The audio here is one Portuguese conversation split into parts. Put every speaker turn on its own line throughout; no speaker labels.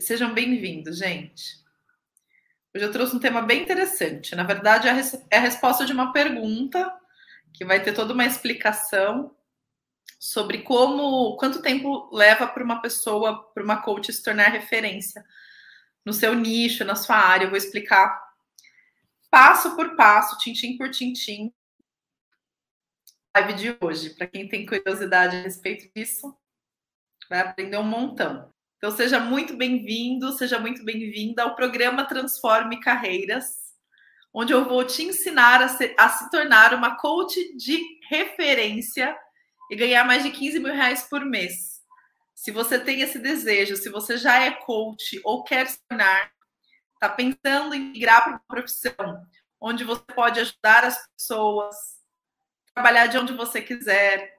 Sejam bem-vindos, gente. Hoje eu trouxe um tema bem interessante. Na verdade, é a resposta de uma pergunta que vai ter toda uma explicação sobre como, quanto tempo leva para uma pessoa, para uma coach se tornar referência no seu nicho, na sua área. Eu vou explicar passo por passo, tintim por tintim, live de hoje. Para quem tem curiosidade a respeito disso, vai aprender um montão. Então, seja muito bem-vindo, seja muito bem-vinda ao programa Transforme Carreiras, onde eu vou te ensinar a, ser, a se tornar uma coach de referência e ganhar mais de 15 mil reais por mês. Se você tem esse desejo, se você já é coach ou quer se tornar, está pensando em migrar para uma profissão onde você pode ajudar as pessoas, trabalhar de onde você quiser,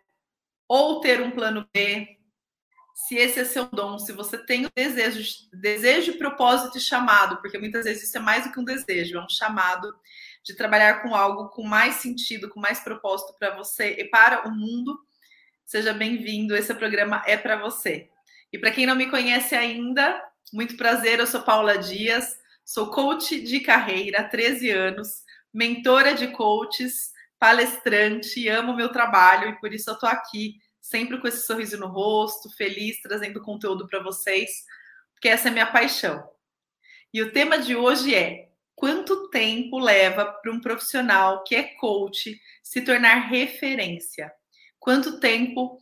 ou ter um plano B, se esse é seu dom, se você tem o desejo, desejo, propósito e chamado, porque muitas vezes isso é mais do que um desejo, é um chamado de trabalhar com algo com mais sentido, com mais propósito para você e para o mundo. Seja bem-vindo, esse programa é para você. E para quem não me conhece ainda, muito prazer, eu sou Paula Dias, sou coach de carreira há 13 anos, mentora de coaches, palestrante, amo meu trabalho e por isso eu estou aqui sempre com esse sorriso no rosto, feliz, trazendo conteúdo para vocês, porque essa é a minha paixão. E o tema de hoje é: quanto tempo leva para um profissional que é coach se tornar referência? Quanto tempo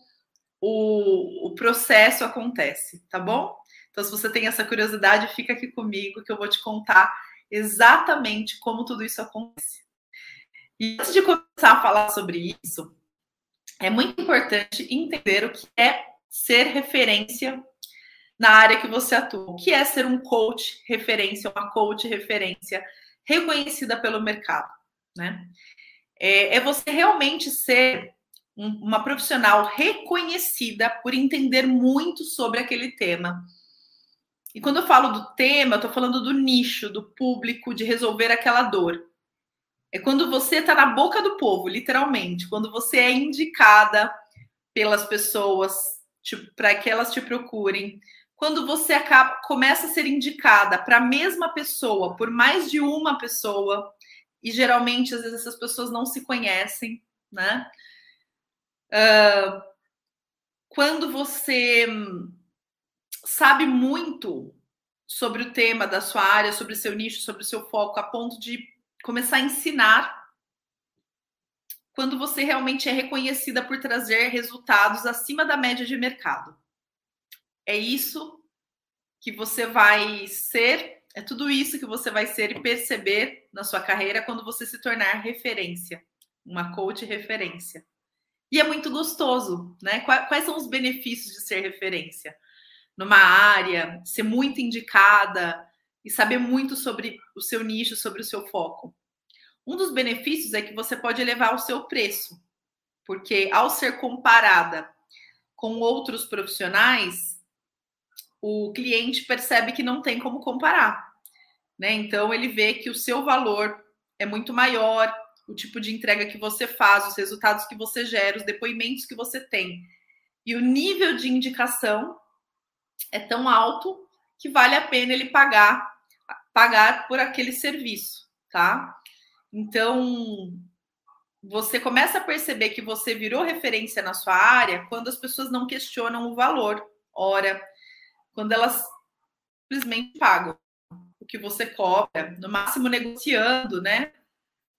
o, o processo acontece, tá bom? Então, se você tem essa curiosidade, fica aqui comigo que eu vou te contar exatamente como tudo isso acontece. E antes de começar a falar sobre isso, é muito importante entender o que é ser referência na área que você atua. O que é ser um coach referência, uma coach referência reconhecida pelo mercado, né? É, é você realmente ser um, uma profissional reconhecida por entender muito sobre aquele tema. E quando eu falo do tema, eu estou falando do nicho, do público, de resolver aquela dor. É quando você está na boca do povo, literalmente. Quando você é indicada pelas pessoas tipo, para que elas te procurem. Quando você acaba, começa a ser indicada para a mesma pessoa, por mais de uma pessoa, e geralmente, às vezes, essas pessoas não se conhecem, né? Uh, quando você sabe muito sobre o tema da sua área, sobre o seu nicho, sobre o seu foco, a ponto de começar a ensinar quando você realmente é reconhecida por trazer resultados acima da média de mercado. É isso que você vai ser, é tudo isso que você vai ser e perceber na sua carreira quando você se tornar referência, uma coach referência. E é muito gostoso, né? Quais são os benefícios de ser referência? Numa área, ser muito indicada, e saber muito sobre o seu nicho, sobre o seu foco. Um dos benefícios é que você pode elevar o seu preço, porque ao ser comparada com outros profissionais, o cliente percebe que não tem como comparar, né? Então ele vê que o seu valor é muito maior, o tipo de entrega que você faz, os resultados que você gera, os depoimentos que você tem. E o nível de indicação é tão alto que vale a pena ele pagar pagar por aquele serviço, tá? Então, você começa a perceber que você virou referência na sua área quando as pessoas não questionam o valor, ora, quando elas simplesmente pagam o que você cobra, no máximo negociando, né?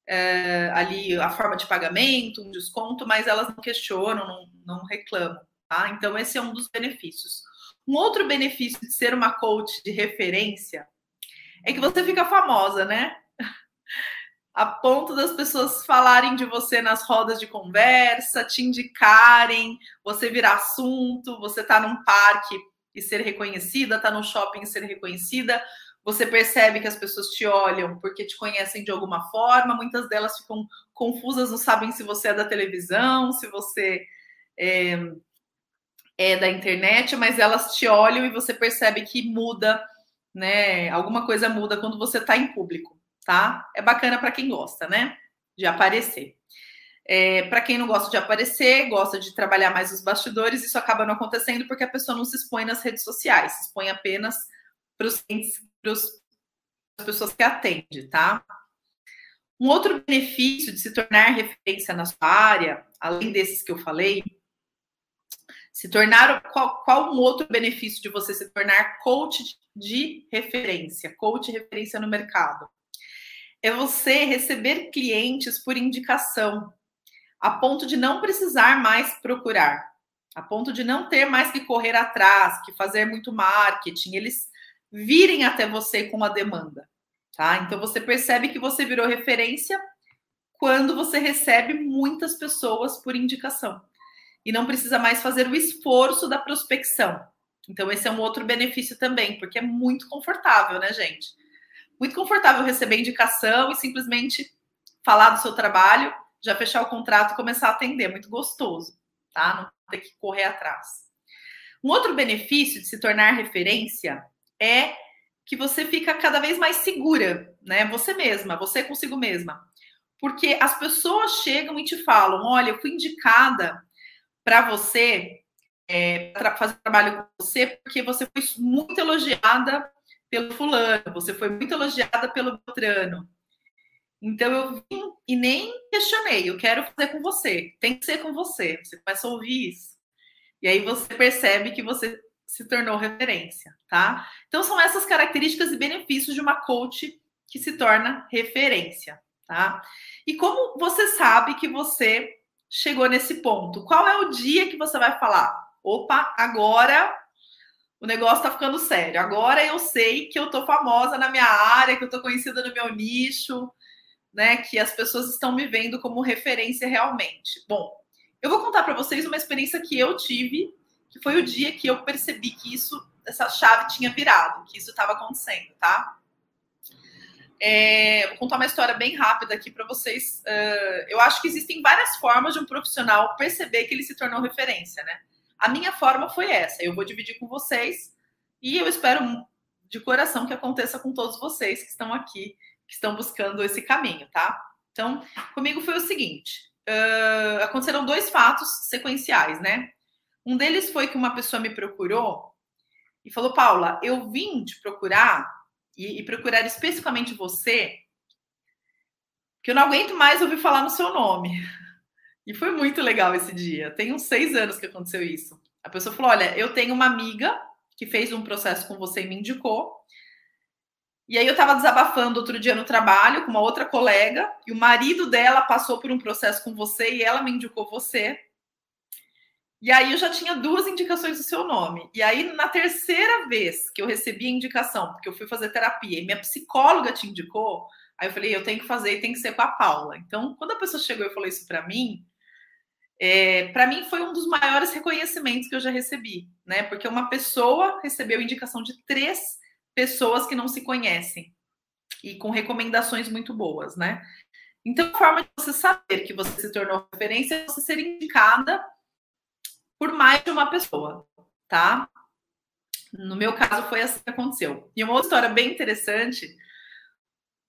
É, ali a forma de pagamento, um desconto, mas elas não questionam, não, não reclamam, tá? Então, esse é um dos benefícios. Um outro benefício de ser uma coach de referência é que você fica famosa, né? A ponto das pessoas falarem de você nas rodas de conversa, te indicarem, você virar assunto, você tá num parque e ser reconhecida, tá no shopping e ser reconhecida, você percebe que as pessoas te olham porque te conhecem de alguma forma, muitas delas ficam confusas, não sabem se você é da televisão, se você é, é da internet, mas elas te olham e você percebe que muda né? Alguma coisa muda quando você está em público, tá? É bacana para quem gosta, né? De aparecer. É, para quem não gosta de aparecer, gosta de trabalhar mais os bastidores, isso acaba não acontecendo porque a pessoa não se expõe nas redes sociais, se expõe apenas para as pessoas que atende, tá? Um outro benefício de se tornar referência na sua área, além desses que eu falei, se tornar qual, qual um outro benefício de você se tornar coach de referência, coach de referência no mercado? É você receber clientes por indicação, a ponto de não precisar mais procurar, a ponto de não ter mais que correr atrás, que fazer muito marketing, eles virem até você com a demanda, tá? Então você percebe que você virou referência quando você recebe muitas pessoas por indicação e não precisa mais fazer o esforço da prospecção. Então esse é um outro benefício também, porque é muito confortável, né, gente? Muito confortável receber indicação e simplesmente falar do seu trabalho, já fechar o contrato e começar a atender, muito gostoso, tá? Não ter que correr atrás. Um outro benefício de se tornar referência é que você fica cada vez mais segura, né? Você mesma, você consigo mesma. Porque as pessoas chegam e te falam: olha, eu fui indicada para você é, para fazer trabalho com você porque você foi muito elogiada pelo fulano, você foi muito elogiada pelo Beltrano. Então eu vim e nem questionei, eu quero fazer com você, tem que ser com você. Você começa a ouvir isso. E aí você percebe que você se tornou referência, tá? Então são essas características e benefícios de uma coach que se torna referência, tá? E como você sabe que você chegou nesse ponto? Qual é o dia que você vai falar? Opa, agora o negócio tá ficando sério. Agora eu sei que eu tô famosa na minha área, que eu tô conhecida no meu nicho, né? Que as pessoas estão me vendo como referência realmente. Bom, eu vou contar para vocês uma experiência que eu tive que foi o dia que eu percebi que isso, essa chave tinha virado, que isso estava acontecendo, tá? É, vou contar uma história bem rápida aqui para vocês. Uh, eu acho que existem várias formas de um profissional perceber que ele se tornou referência, né? A minha forma foi essa. Eu vou dividir com vocês e eu espero de coração que aconteça com todos vocês que estão aqui, que estão buscando esse caminho, tá? Então, comigo foi o seguinte: uh, aconteceram dois fatos sequenciais, né? Um deles foi que uma pessoa me procurou e falou: Paula, eu vim te procurar e, e procurar especificamente você, que eu não aguento mais ouvir falar no seu nome. E foi muito legal esse dia. Tem uns seis anos que aconteceu isso. A pessoa falou: Olha, eu tenho uma amiga que fez um processo com você e me indicou. E aí eu estava desabafando outro dia no trabalho com uma outra colega, e o marido dela passou por um processo com você e ela me indicou você. E aí eu já tinha duas indicações do seu nome. E aí, na terceira vez que eu recebi a indicação, porque eu fui fazer terapia e minha psicóloga te indicou, aí eu falei, eu tenho que fazer e tem que ser com a Paula. Então, quando a pessoa chegou e falou isso para mim, é, para mim foi um dos maiores reconhecimentos que eu já recebi, né? Porque uma pessoa recebeu indicação de três pessoas que não se conhecem e com recomendações muito boas, né? Então, a forma de você saber que você se tornou referência é você ser indicada por mais de uma pessoa, tá? No meu caso, foi assim que aconteceu. E uma outra história bem interessante,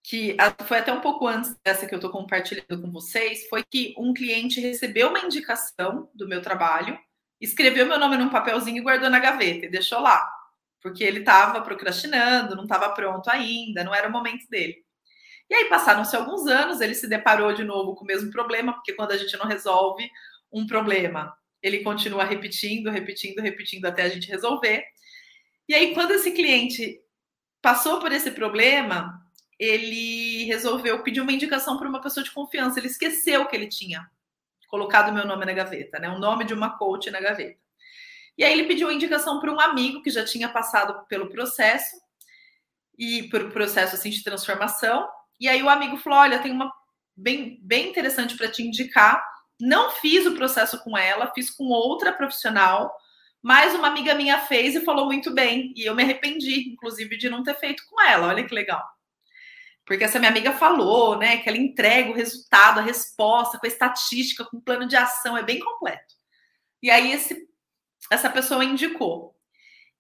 que foi até um pouco antes dessa que eu estou compartilhando com vocês, foi que um cliente recebeu uma indicação do meu trabalho, escreveu meu nome num papelzinho e guardou na gaveta e deixou lá, porque ele estava procrastinando, não estava pronto ainda, não era o momento dele. E aí passaram-se alguns anos, ele se deparou de novo com o mesmo problema, porque quando a gente não resolve um problema, ele continua repetindo, repetindo, repetindo até a gente resolver. E aí, quando esse cliente passou por esse problema, ele resolveu pedir uma indicação para uma pessoa de confiança. Ele esqueceu que ele tinha colocado meu nome na gaveta, né? O nome de uma coach na gaveta. E aí ele pediu uma indicação para um amigo que já tinha passado pelo processo e por processo assim de transformação. E aí o amigo falou: "Olha, tem uma bem bem interessante para te indicar não fiz o processo com ela, fiz com outra profissional, mas uma amiga minha fez e falou muito bem. E eu me arrependi, inclusive, de não ter feito com ela. Olha que legal. Porque essa minha amiga falou, né, que ela entrega o resultado, a resposta, com a estatística, com o plano de ação, é bem completo. E aí esse, essa pessoa indicou.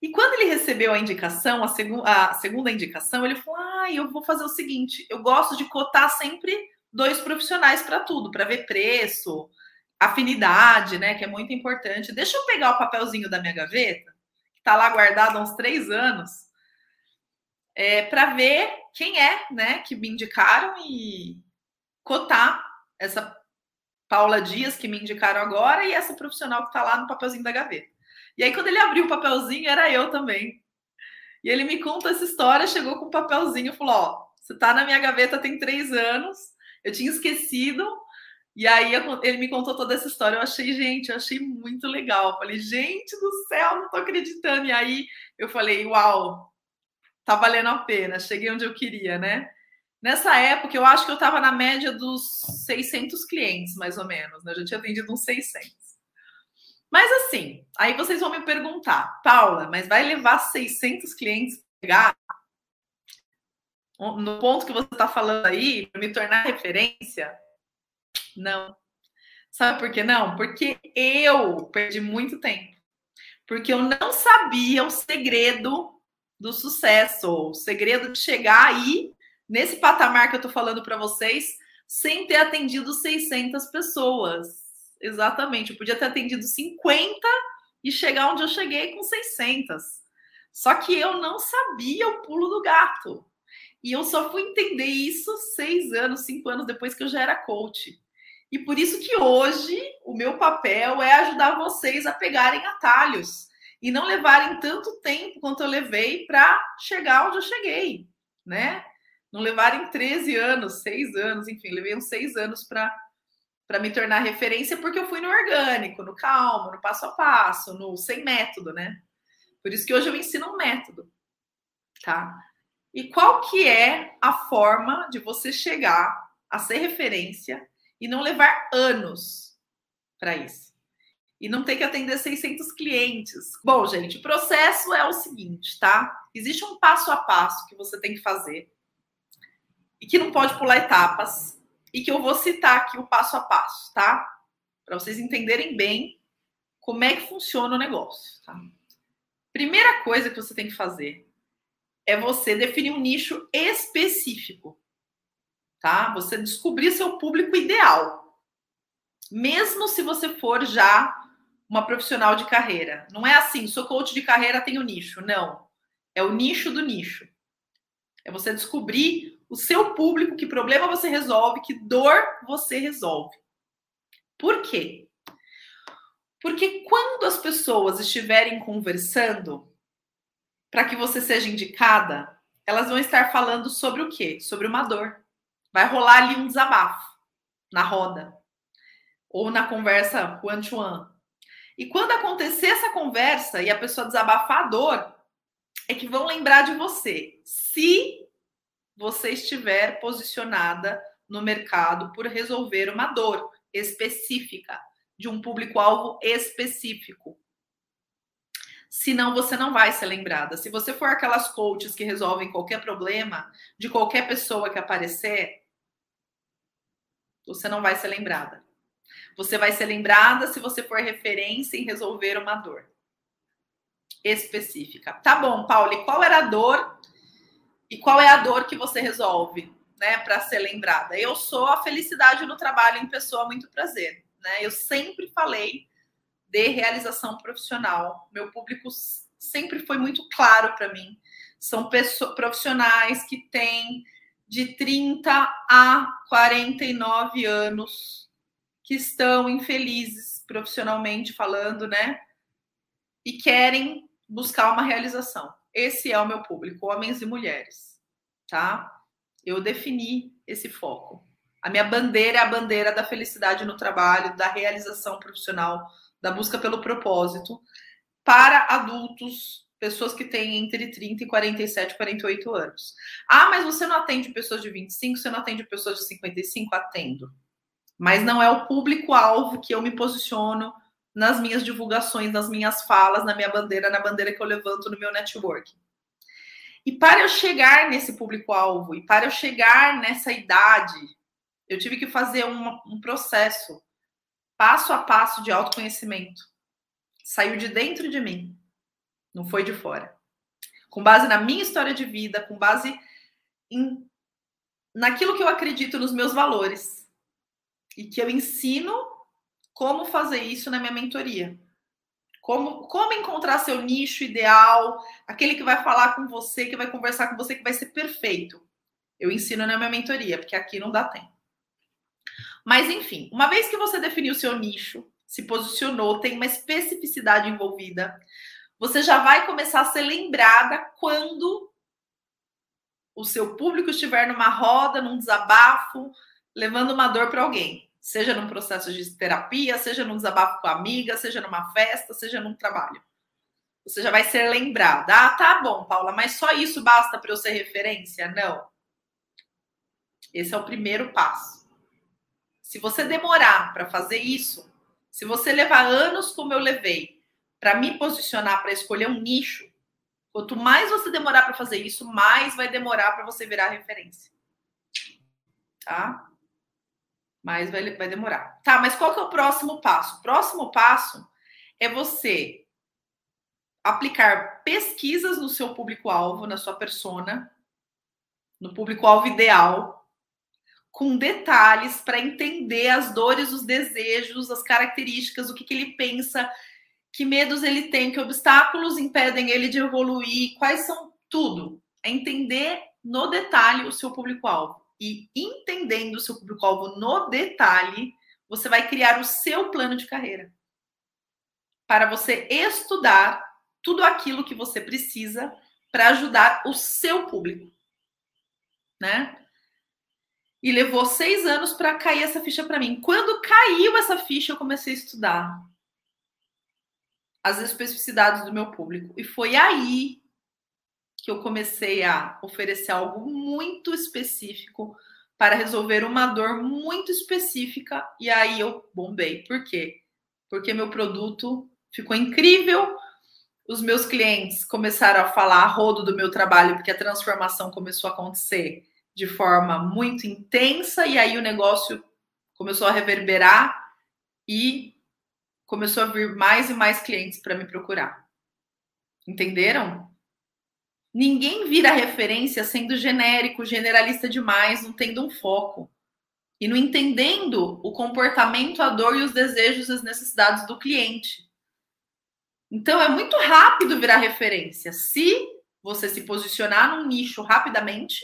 E quando ele recebeu a indicação, a, segu a segunda indicação, ele falou: ah, eu vou fazer o seguinte: eu gosto de cotar sempre dois profissionais para tudo, para ver preço, afinidade, né? Que é muito importante. Deixa eu pegar o papelzinho da minha gaveta, que está lá guardado há uns três anos. é, para ver quem é, né, que me indicaram e cotar essa Paula Dias que me indicaram agora e essa profissional que está lá no papelzinho da gaveta. E aí, quando ele abriu o papelzinho, era eu também. E ele me conta essa história, chegou com um papelzinho, falou: Ó, você está na minha gaveta tem três anos, eu tinha esquecido. E aí ele me contou toda essa história. Eu achei, gente, eu achei muito legal. Eu falei, gente do céu, não tô acreditando. E aí eu falei, uau, tá valendo a pena, cheguei onde eu queria, né? Nessa época, eu acho que eu estava na média dos 600 clientes, mais ou menos, né? Eu já tinha atendido uns 600. Mas assim, aí vocês vão me perguntar, Paula, mas vai levar 600 clientes pegar? No ponto que você está falando aí, para me tornar referência? Não. Sabe por que não? Porque eu perdi muito tempo. Porque eu não sabia o segredo do sucesso, o segredo de chegar aí nesse patamar que eu tô falando para vocês, sem ter atendido 600 pessoas. Exatamente, eu podia ter atendido 50 e chegar onde eu cheguei com 600. Só que eu não sabia o pulo do gato. E eu só fui entender isso seis anos, cinco anos depois que eu já era coach. E por isso que hoje o meu papel é ajudar vocês a pegarem atalhos e não levarem tanto tempo quanto eu levei para chegar onde eu cheguei, né? não levarem 13 anos, 6 anos, enfim, levei uns 6 anos para me tornar referência, porque eu fui no orgânico, no calmo, no passo a passo, no sem método, né? Por isso que hoje eu ensino um método, tá? E qual que é a forma de você chegar a ser referência e não levar anos para isso? E não ter que atender 600 clientes. Bom, gente, o processo é o seguinte, tá? Existe um passo a passo que você tem que fazer e que não pode pular etapas e que eu vou citar aqui o passo a passo, tá? Para vocês entenderem bem como é que funciona o negócio, tá? Primeira coisa que você tem que fazer é você definir um nicho específico, tá? Você descobrir seu público ideal. Mesmo se você for já uma profissional de carreira. Não é assim, sou coach de carreira, tenho nicho. Não. É o nicho do nicho. É você descobrir o seu público, que problema você resolve, que dor você resolve. Por quê? Porque quando as pessoas estiverem conversando, para que você seja indicada, elas vão estar falando sobre o quê? Sobre uma dor. Vai rolar ali um desabafo na roda ou na conversa one-to-one. -one. E quando acontecer essa conversa e a pessoa desabafar a dor, é que vão lembrar de você. Se você estiver posicionada no mercado por resolver uma dor específica, de um público-alvo específico. Senão você não vai ser lembrada. Se você for aquelas coaches que resolvem qualquer problema de qualquer pessoa que aparecer, você não vai ser lembrada. Você vai ser lembrada se você for referência em resolver uma dor específica. Tá bom, Pauli, qual era a dor e qual é a dor que você resolve, né, para ser lembrada? Eu sou a felicidade no trabalho em pessoa, muito prazer, né? Eu sempre falei de realização profissional. Meu público sempre foi muito claro para mim. São profissionais que têm de 30 a 49 anos que estão infelizes profissionalmente falando, né? E querem buscar uma realização. Esse é o meu público, homens e mulheres, tá? Eu defini esse foco. A minha bandeira é a bandeira da felicidade no trabalho, da realização profissional, da busca pelo propósito para adultos, pessoas que têm entre 30 e 47, 48 anos. Ah, mas você não atende pessoas de 25, você não atende pessoas de 55? Atendo. Mas não é o público-alvo que eu me posiciono nas minhas divulgações, nas minhas falas, na minha bandeira, na bandeira que eu levanto no meu network. E para eu chegar nesse público-alvo, e para eu chegar nessa idade, eu tive que fazer um, um processo passo a passo de autoconhecimento. Saiu de dentro de mim, não foi de fora. Com base na minha história de vida, com base em naquilo que eu acredito nos meus valores e que eu ensino como fazer isso na minha mentoria. Como, como encontrar seu nicho ideal, aquele que vai falar com você, que vai conversar com você, que vai ser perfeito. Eu ensino na minha mentoria, porque aqui não dá tempo. Mas, enfim, uma vez que você definiu seu nicho, se posicionou, tem uma especificidade envolvida, você já vai começar a ser lembrada quando o seu público estiver numa roda, num desabafo, levando uma dor para alguém seja num processo de terapia, seja num desabafo com a amiga, seja numa festa, seja num trabalho. Você já vai ser lembrada. Ah, tá bom, Paula, mas só isso basta para eu ser referência? Não. Esse é o primeiro passo. Se você demorar para fazer isso, se você levar anos como eu levei para me posicionar, para escolher um nicho, quanto mais você demorar para fazer isso, mais vai demorar para você virar referência. Tá? mas vai, vai demorar. Tá, mas qual que é o próximo passo? O próximo passo é você aplicar pesquisas no seu público-alvo, na sua persona, no público-alvo ideal, com detalhes para entender as dores, os desejos, as características, o que, que ele pensa, que medos ele tem, que obstáculos impedem ele de evoluir, quais são tudo. É entender no detalhe o seu público-alvo e entendendo o seu público-alvo no detalhe, você vai criar o seu plano de carreira. Para você estudar tudo aquilo que você precisa para ajudar o seu público. Né? E levou seis anos para cair essa ficha para mim. Quando caiu essa ficha, eu comecei a estudar as especificidades do meu público. E foi aí que eu comecei a oferecer algo muito específico para resolver uma dor muito específica e aí eu bombei. Por quê? Porque meu produto ficou incrível. Os meus clientes começaram a falar a rodo do meu trabalho porque a transformação começou a acontecer de forma muito intensa e aí o negócio começou a reverberar e começou a vir mais e mais clientes para me procurar. Entenderam? Ninguém vira referência sendo genérico, generalista demais, não tendo um foco. E não entendendo o comportamento, a dor e os desejos e as necessidades do cliente. Então é muito rápido virar referência. Se você se posicionar num nicho rapidamente,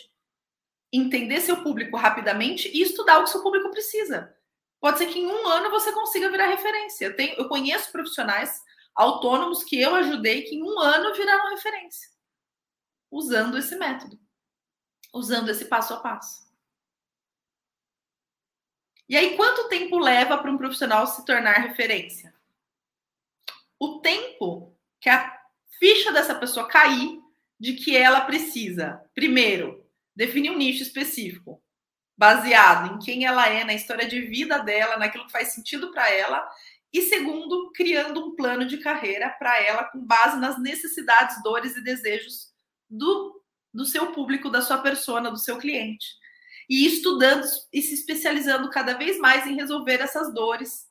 entender seu público rapidamente e estudar o que seu público precisa. Pode ser que em um ano você consiga virar referência. Eu, tenho, eu conheço profissionais autônomos que eu ajudei que em um ano viraram referência usando esse método, usando esse passo a passo. E aí, quanto tempo leva para um profissional se tornar referência? O tempo que a ficha dessa pessoa cair de que ela precisa, primeiro, definir um nicho específico, baseado em quem ela é, na história de vida dela, naquilo que faz sentido para ela, e segundo, criando um plano de carreira para ela com base nas necessidades, dores e desejos do, do seu público, da sua persona, do seu cliente. E estudando e se especializando cada vez mais em resolver essas dores,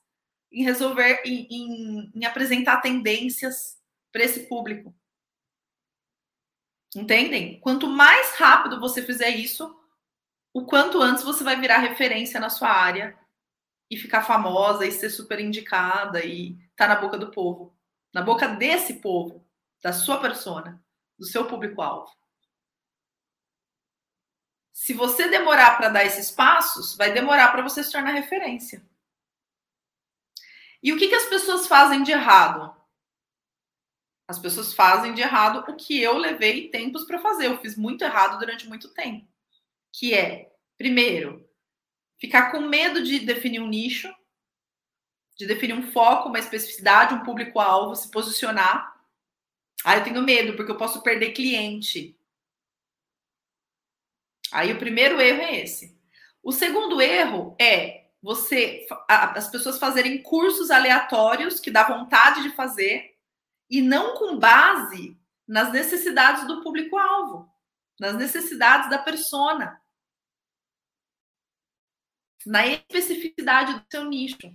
em resolver, em, em, em apresentar tendências para esse público. Entendem? Quanto mais rápido você fizer isso, o quanto antes você vai virar referência na sua área e ficar famosa e ser super indicada e tá na boca do povo, na boca desse povo, da sua persona do seu público-alvo. Se você demorar para dar esses passos, vai demorar para você se tornar referência. E o que, que as pessoas fazem de errado? As pessoas fazem de errado o que eu levei tempos para fazer. Eu fiz muito errado durante muito tempo. Que é, primeiro, ficar com medo de definir um nicho, de definir um foco, uma especificidade, um público-alvo, se posicionar ah, eu tenho medo porque eu posso perder cliente. Aí o primeiro erro é esse. O segundo erro é você as pessoas fazerem cursos aleatórios que dá vontade de fazer e não com base nas necessidades do público-alvo, nas necessidades da persona, na especificidade do seu nicho.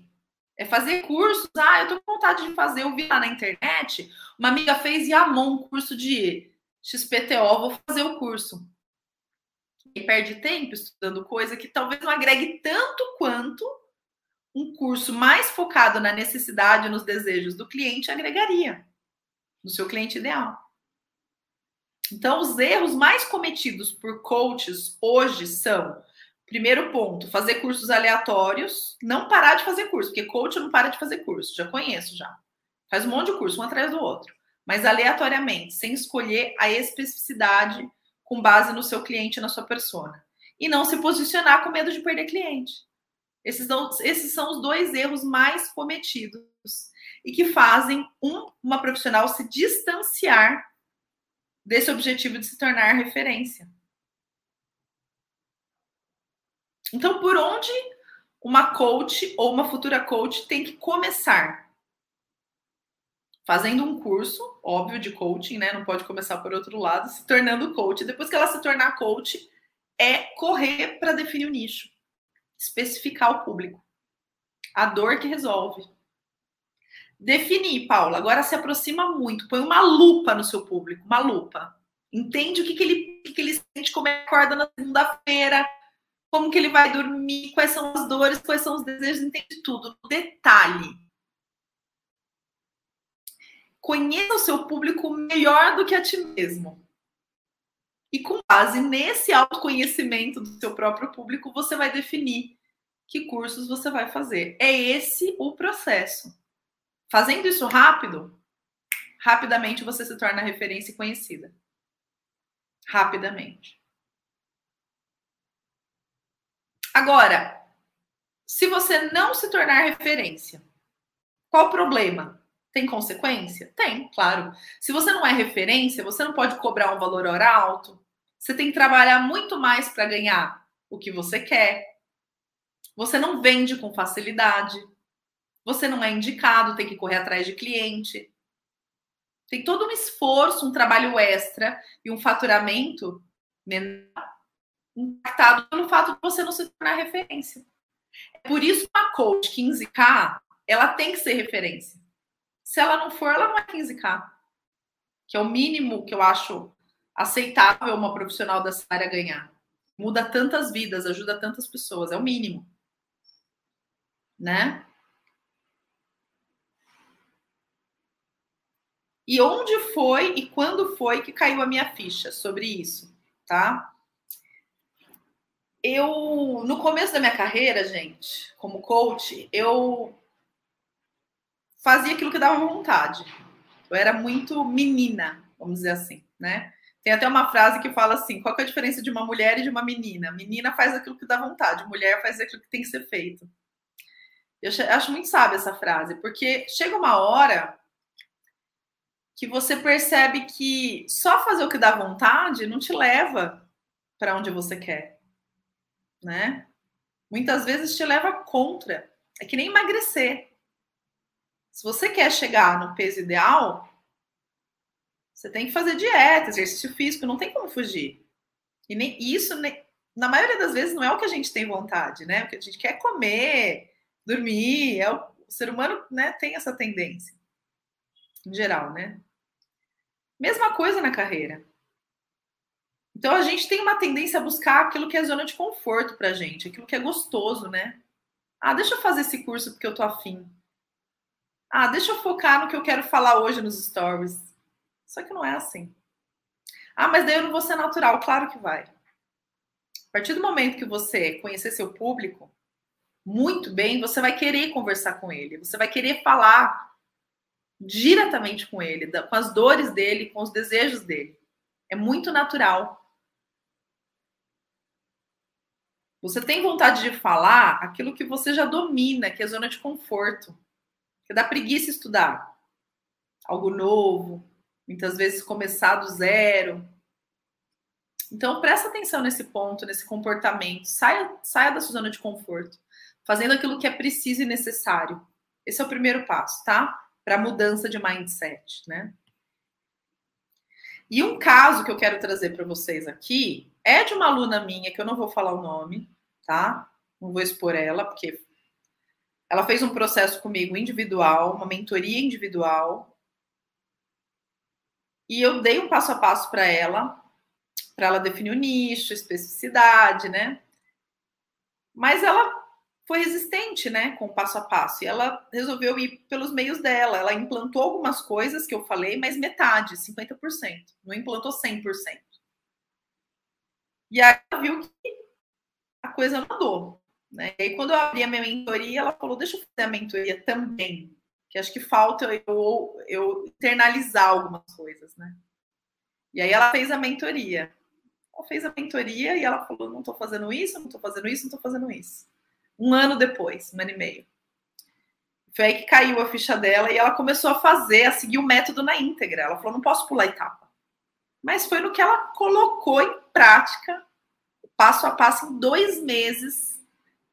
É fazer cursos. Ah, eu tô com vontade de fazer. Eu vi lá na internet, uma amiga fez Yamon, um curso de XPTO, vou fazer o curso. E perde tempo estudando coisa que talvez não agregue tanto quanto um curso mais focado na necessidade e nos desejos do cliente agregaria no seu cliente ideal. Então, os erros mais cometidos por coaches hoje são Primeiro ponto, fazer cursos aleatórios, não parar de fazer curso, porque coach não para de fazer curso, já conheço já. Faz um monte de curso, um atrás do outro, mas aleatoriamente, sem escolher a especificidade com base no seu cliente, na sua persona. E não se posicionar com medo de perder cliente. Esses, esses são os dois erros mais cometidos e que fazem um, uma profissional se distanciar desse objetivo de se tornar referência. Então, por onde uma coach ou uma futura coach tem que começar? Fazendo um curso, óbvio, de coaching, né? Não pode começar por outro lado, se tornando coach. Depois que ela se tornar coach, é correr para definir o nicho, especificar o público. A dor que resolve. Definir, Paula. Agora se aproxima muito. Põe uma lupa no seu público, uma lupa. Entende o que, que, ele, que, que ele sente, como é acorda na segunda-feira, como que ele vai dormir, quais são as dores, quais são os desejos, entende tudo, detalhe. Conheça o seu público melhor do que a ti mesmo. E com base nesse autoconhecimento do seu próprio público, você vai definir que cursos você vai fazer. É esse o processo. Fazendo isso rápido, rapidamente você se torna referência e conhecida. Rapidamente. Agora, se você não se tornar referência, qual o problema? Tem consequência? Tem, claro. Se você não é referência, você não pode cobrar um valor hora alto. Você tem que trabalhar muito mais para ganhar o que você quer. Você não vende com facilidade. Você não é indicado, tem que correr atrás de cliente. Tem todo um esforço, um trabalho extra e um faturamento menor impactado pelo fato de você não se tornar referência. É por isso que uma coach 15K, ela tem que ser referência. Se ela não for, ela não é 15K. Que é o mínimo que eu acho aceitável uma profissional dessa área ganhar. Muda tantas vidas, ajuda tantas pessoas, é o mínimo. Né? E onde foi e quando foi que caiu a minha ficha sobre isso, tá? eu, no começo da minha carreira, gente, como coach, eu fazia aquilo que dava vontade. Eu era muito menina, vamos dizer assim, né? Tem até uma frase que fala assim: qual é a diferença de uma mulher e de uma menina? Menina faz aquilo que dá vontade, mulher faz aquilo que tem que ser feito. Eu acho muito sábia essa frase, porque chega uma hora que você percebe que só fazer o que dá vontade não te leva para onde você quer né? Muitas vezes te leva contra. É que nem emagrecer. Se você quer chegar no peso ideal, você tem que fazer dieta, exercício físico, não tem como fugir. E nem isso, nem, na maioria das vezes, não é o que a gente tem vontade, né? O que a gente quer comer, dormir, é o, o ser humano né, tem essa tendência. Em geral, né? Mesma coisa na carreira. Então a gente tem uma tendência a buscar aquilo que é zona de conforto pra gente, aquilo que é gostoso, né? Ah, deixa eu fazer esse curso porque eu tô afim. Ah, deixa eu focar no que eu quero falar hoje nos stories. Só que não é assim. Ah, mas daí eu não vou ser natural. Claro que vai. A partir do momento que você conhecer seu público muito bem, você vai querer conversar com ele, você vai querer falar diretamente com ele, com as dores dele, com os desejos dele. É muito natural. Você tem vontade de falar aquilo que você já domina, que é zona de conforto, que dá preguiça estudar. Algo novo, muitas vezes começar do zero. Então, presta atenção nesse ponto, nesse comportamento. Saia, saia da sua zona de conforto, fazendo aquilo que é preciso e necessário. Esse é o primeiro passo, tá? Para mudança de mindset, né? E um caso que eu quero trazer para vocês aqui é de uma aluna minha, que eu não vou falar o nome, tá? Não vou expor ela, porque ela fez um processo comigo individual, uma mentoria individual. E eu dei um passo a passo para ela, para ela definir o nicho, especificidade, né? Mas ela foi resistente, né, com o passo a passo. E ela resolveu ir pelos meios dela. Ela implantou algumas coisas que eu falei, mas metade, 50%. Não implantou 100%. E aí ela viu que a coisa mudou. Né? E aí, quando eu abri a minha mentoria, ela falou: deixa eu fazer a mentoria também. Que acho que falta eu, eu internalizar algumas coisas, né? E aí ela fez a mentoria. Ela fez a mentoria e ela falou: não estou fazendo isso, não estou fazendo isso, não estou fazendo isso. Um ano depois, um ano e meio. Foi aí que caiu a ficha dela e ela começou a fazer, a seguir o método na íntegra. Ela falou: não posso pular etapa. Mas foi no que ela colocou em prática, passo a passo, em dois meses,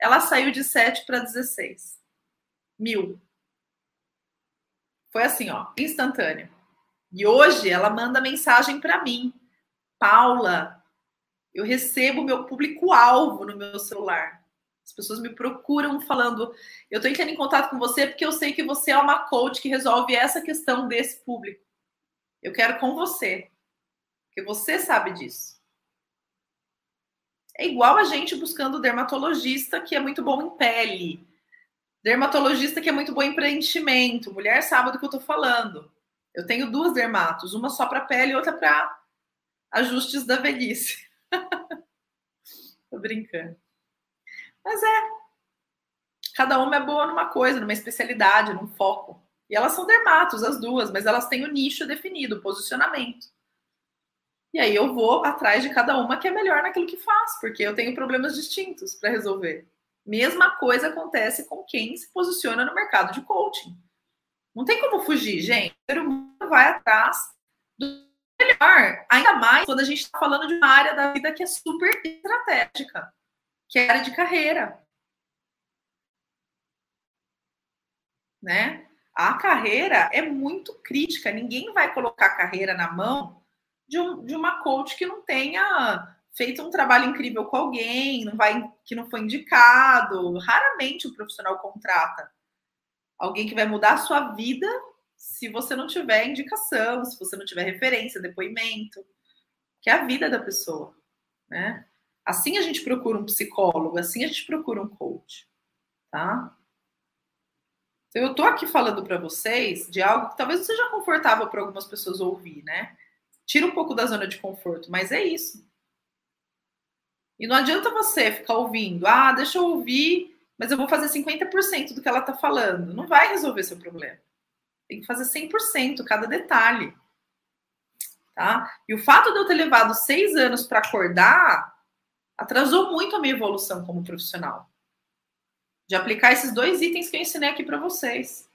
ela saiu de 7 para 16 mil. Foi assim, ó, instantâneo. E hoje ela manda mensagem para mim. Paula, eu recebo meu público-alvo no meu celular. As pessoas me procuram falando, eu estou entrando em contato com você porque eu sei que você é uma coach que resolve essa questão desse público. Eu quero com você. Porque você sabe disso. É igual a gente buscando dermatologista que é muito bom em pele. Dermatologista que é muito bom em preenchimento. Mulher sabe do que eu estou falando. Eu tenho duas dermatos, uma só para pele e outra para ajustes da velhice. Tô brincando. Mas é. Cada uma é boa numa coisa, numa especialidade, num foco. E elas são dermatos, as duas, mas elas têm o nicho definido, o posicionamento. E aí eu vou atrás de cada uma que é melhor naquilo que faz, porque eu tenho problemas distintos para resolver. Mesma coisa acontece com quem se posiciona no mercado de coaching. Não tem como fugir, gente. O humano vai atrás do melhor. Ainda mais quando a gente está falando de uma área da vida que é super estratégica, que é área de carreira. Né? A carreira é muito crítica. Ninguém vai colocar a carreira na mão de, um, de uma coach que não tenha feito um trabalho incrível com alguém, não vai, que não foi indicado. Raramente o profissional contrata alguém que vai mudar a sua vida se você não tiver indicação, se você não tiver referência, depoimento, que é a vida da pessoa, né? Assim a gente procura um psicólogo, assim a gente procura um coach, tá? Então eu tô aqui falando para vocês de algo que talvez não seja confortável para algumas pessoas ouvir, né? Tira um pouco da zona de conforto, mas é isso. E não adianta você ficar ouvindo, ah, deixa eu ouvir, mas eu vou fazer 50% do que ela está falando. Não vai resolver seu problema. Tem que fazer 100% cada detalhe. Tá? E o fato de eu ter levado seis anos para acordar atrasou muito a minha evolução como profissional. De aplicar esses dois itens que eu ensinei aqui para vocês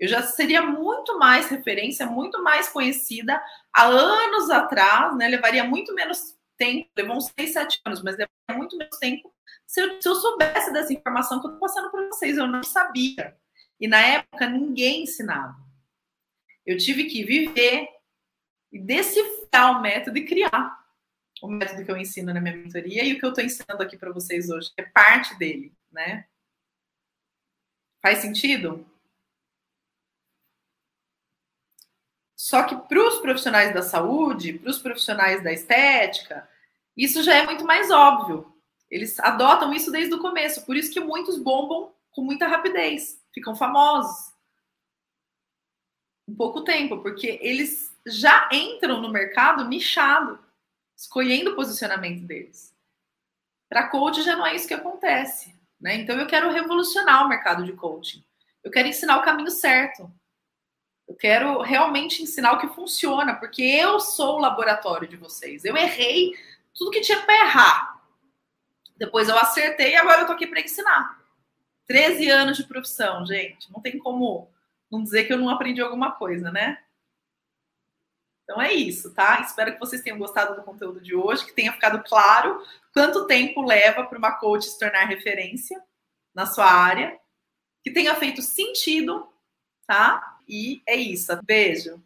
eu já seria muito mais referência, muito mais conhecida há anos atrás, né? Levaria muito menos tempo, levou uns 6, 7 anos, mas levaria muito menos tempo se eu, se eu soubesse dessa informação que eu estou passando para vocês. Eu não sabia. E na época ninguém ensinava. Eu tive que viver e decifrar o método e criar o método que eu ensino na minha mentoria e o que eu estou ensinando aqui para vocês hoje, é parte dele, né? Faz sentido? Só que para os profissionais da saúde, para os profissionais da estética, isso já é muito mais óbvio. Eles adotam isso desde o começo, por isso que muitos bombam com muita rapidez, ficam famosos em pouco tempo, porque eles já entram no mercado nichado, escolhendo o posicionamento deles. Para coach já não é isso que acontece, né? Então eu quero revolucionar o mercado de coaching. Eu quero ensinar o caminho certo. Eu quero realmente ensinar o que funciona, porque eu sou o laboratório de vocês. Eu errei tudo que tinha para errar. Depois eu acertei e agora eu tô aqui para ensinar. 13 anos de profissão, gente. Não tem como não dizer que eu não aprendi alguma coisa, né? Então é isso, tá? Espero que vocês tenham gostado do conteúdo de hoje, que tenha ficado claro quanto tempo leva para uma coach se tornar referência na sua área, que tenha feito sentido, tá? E é isso. Beijo.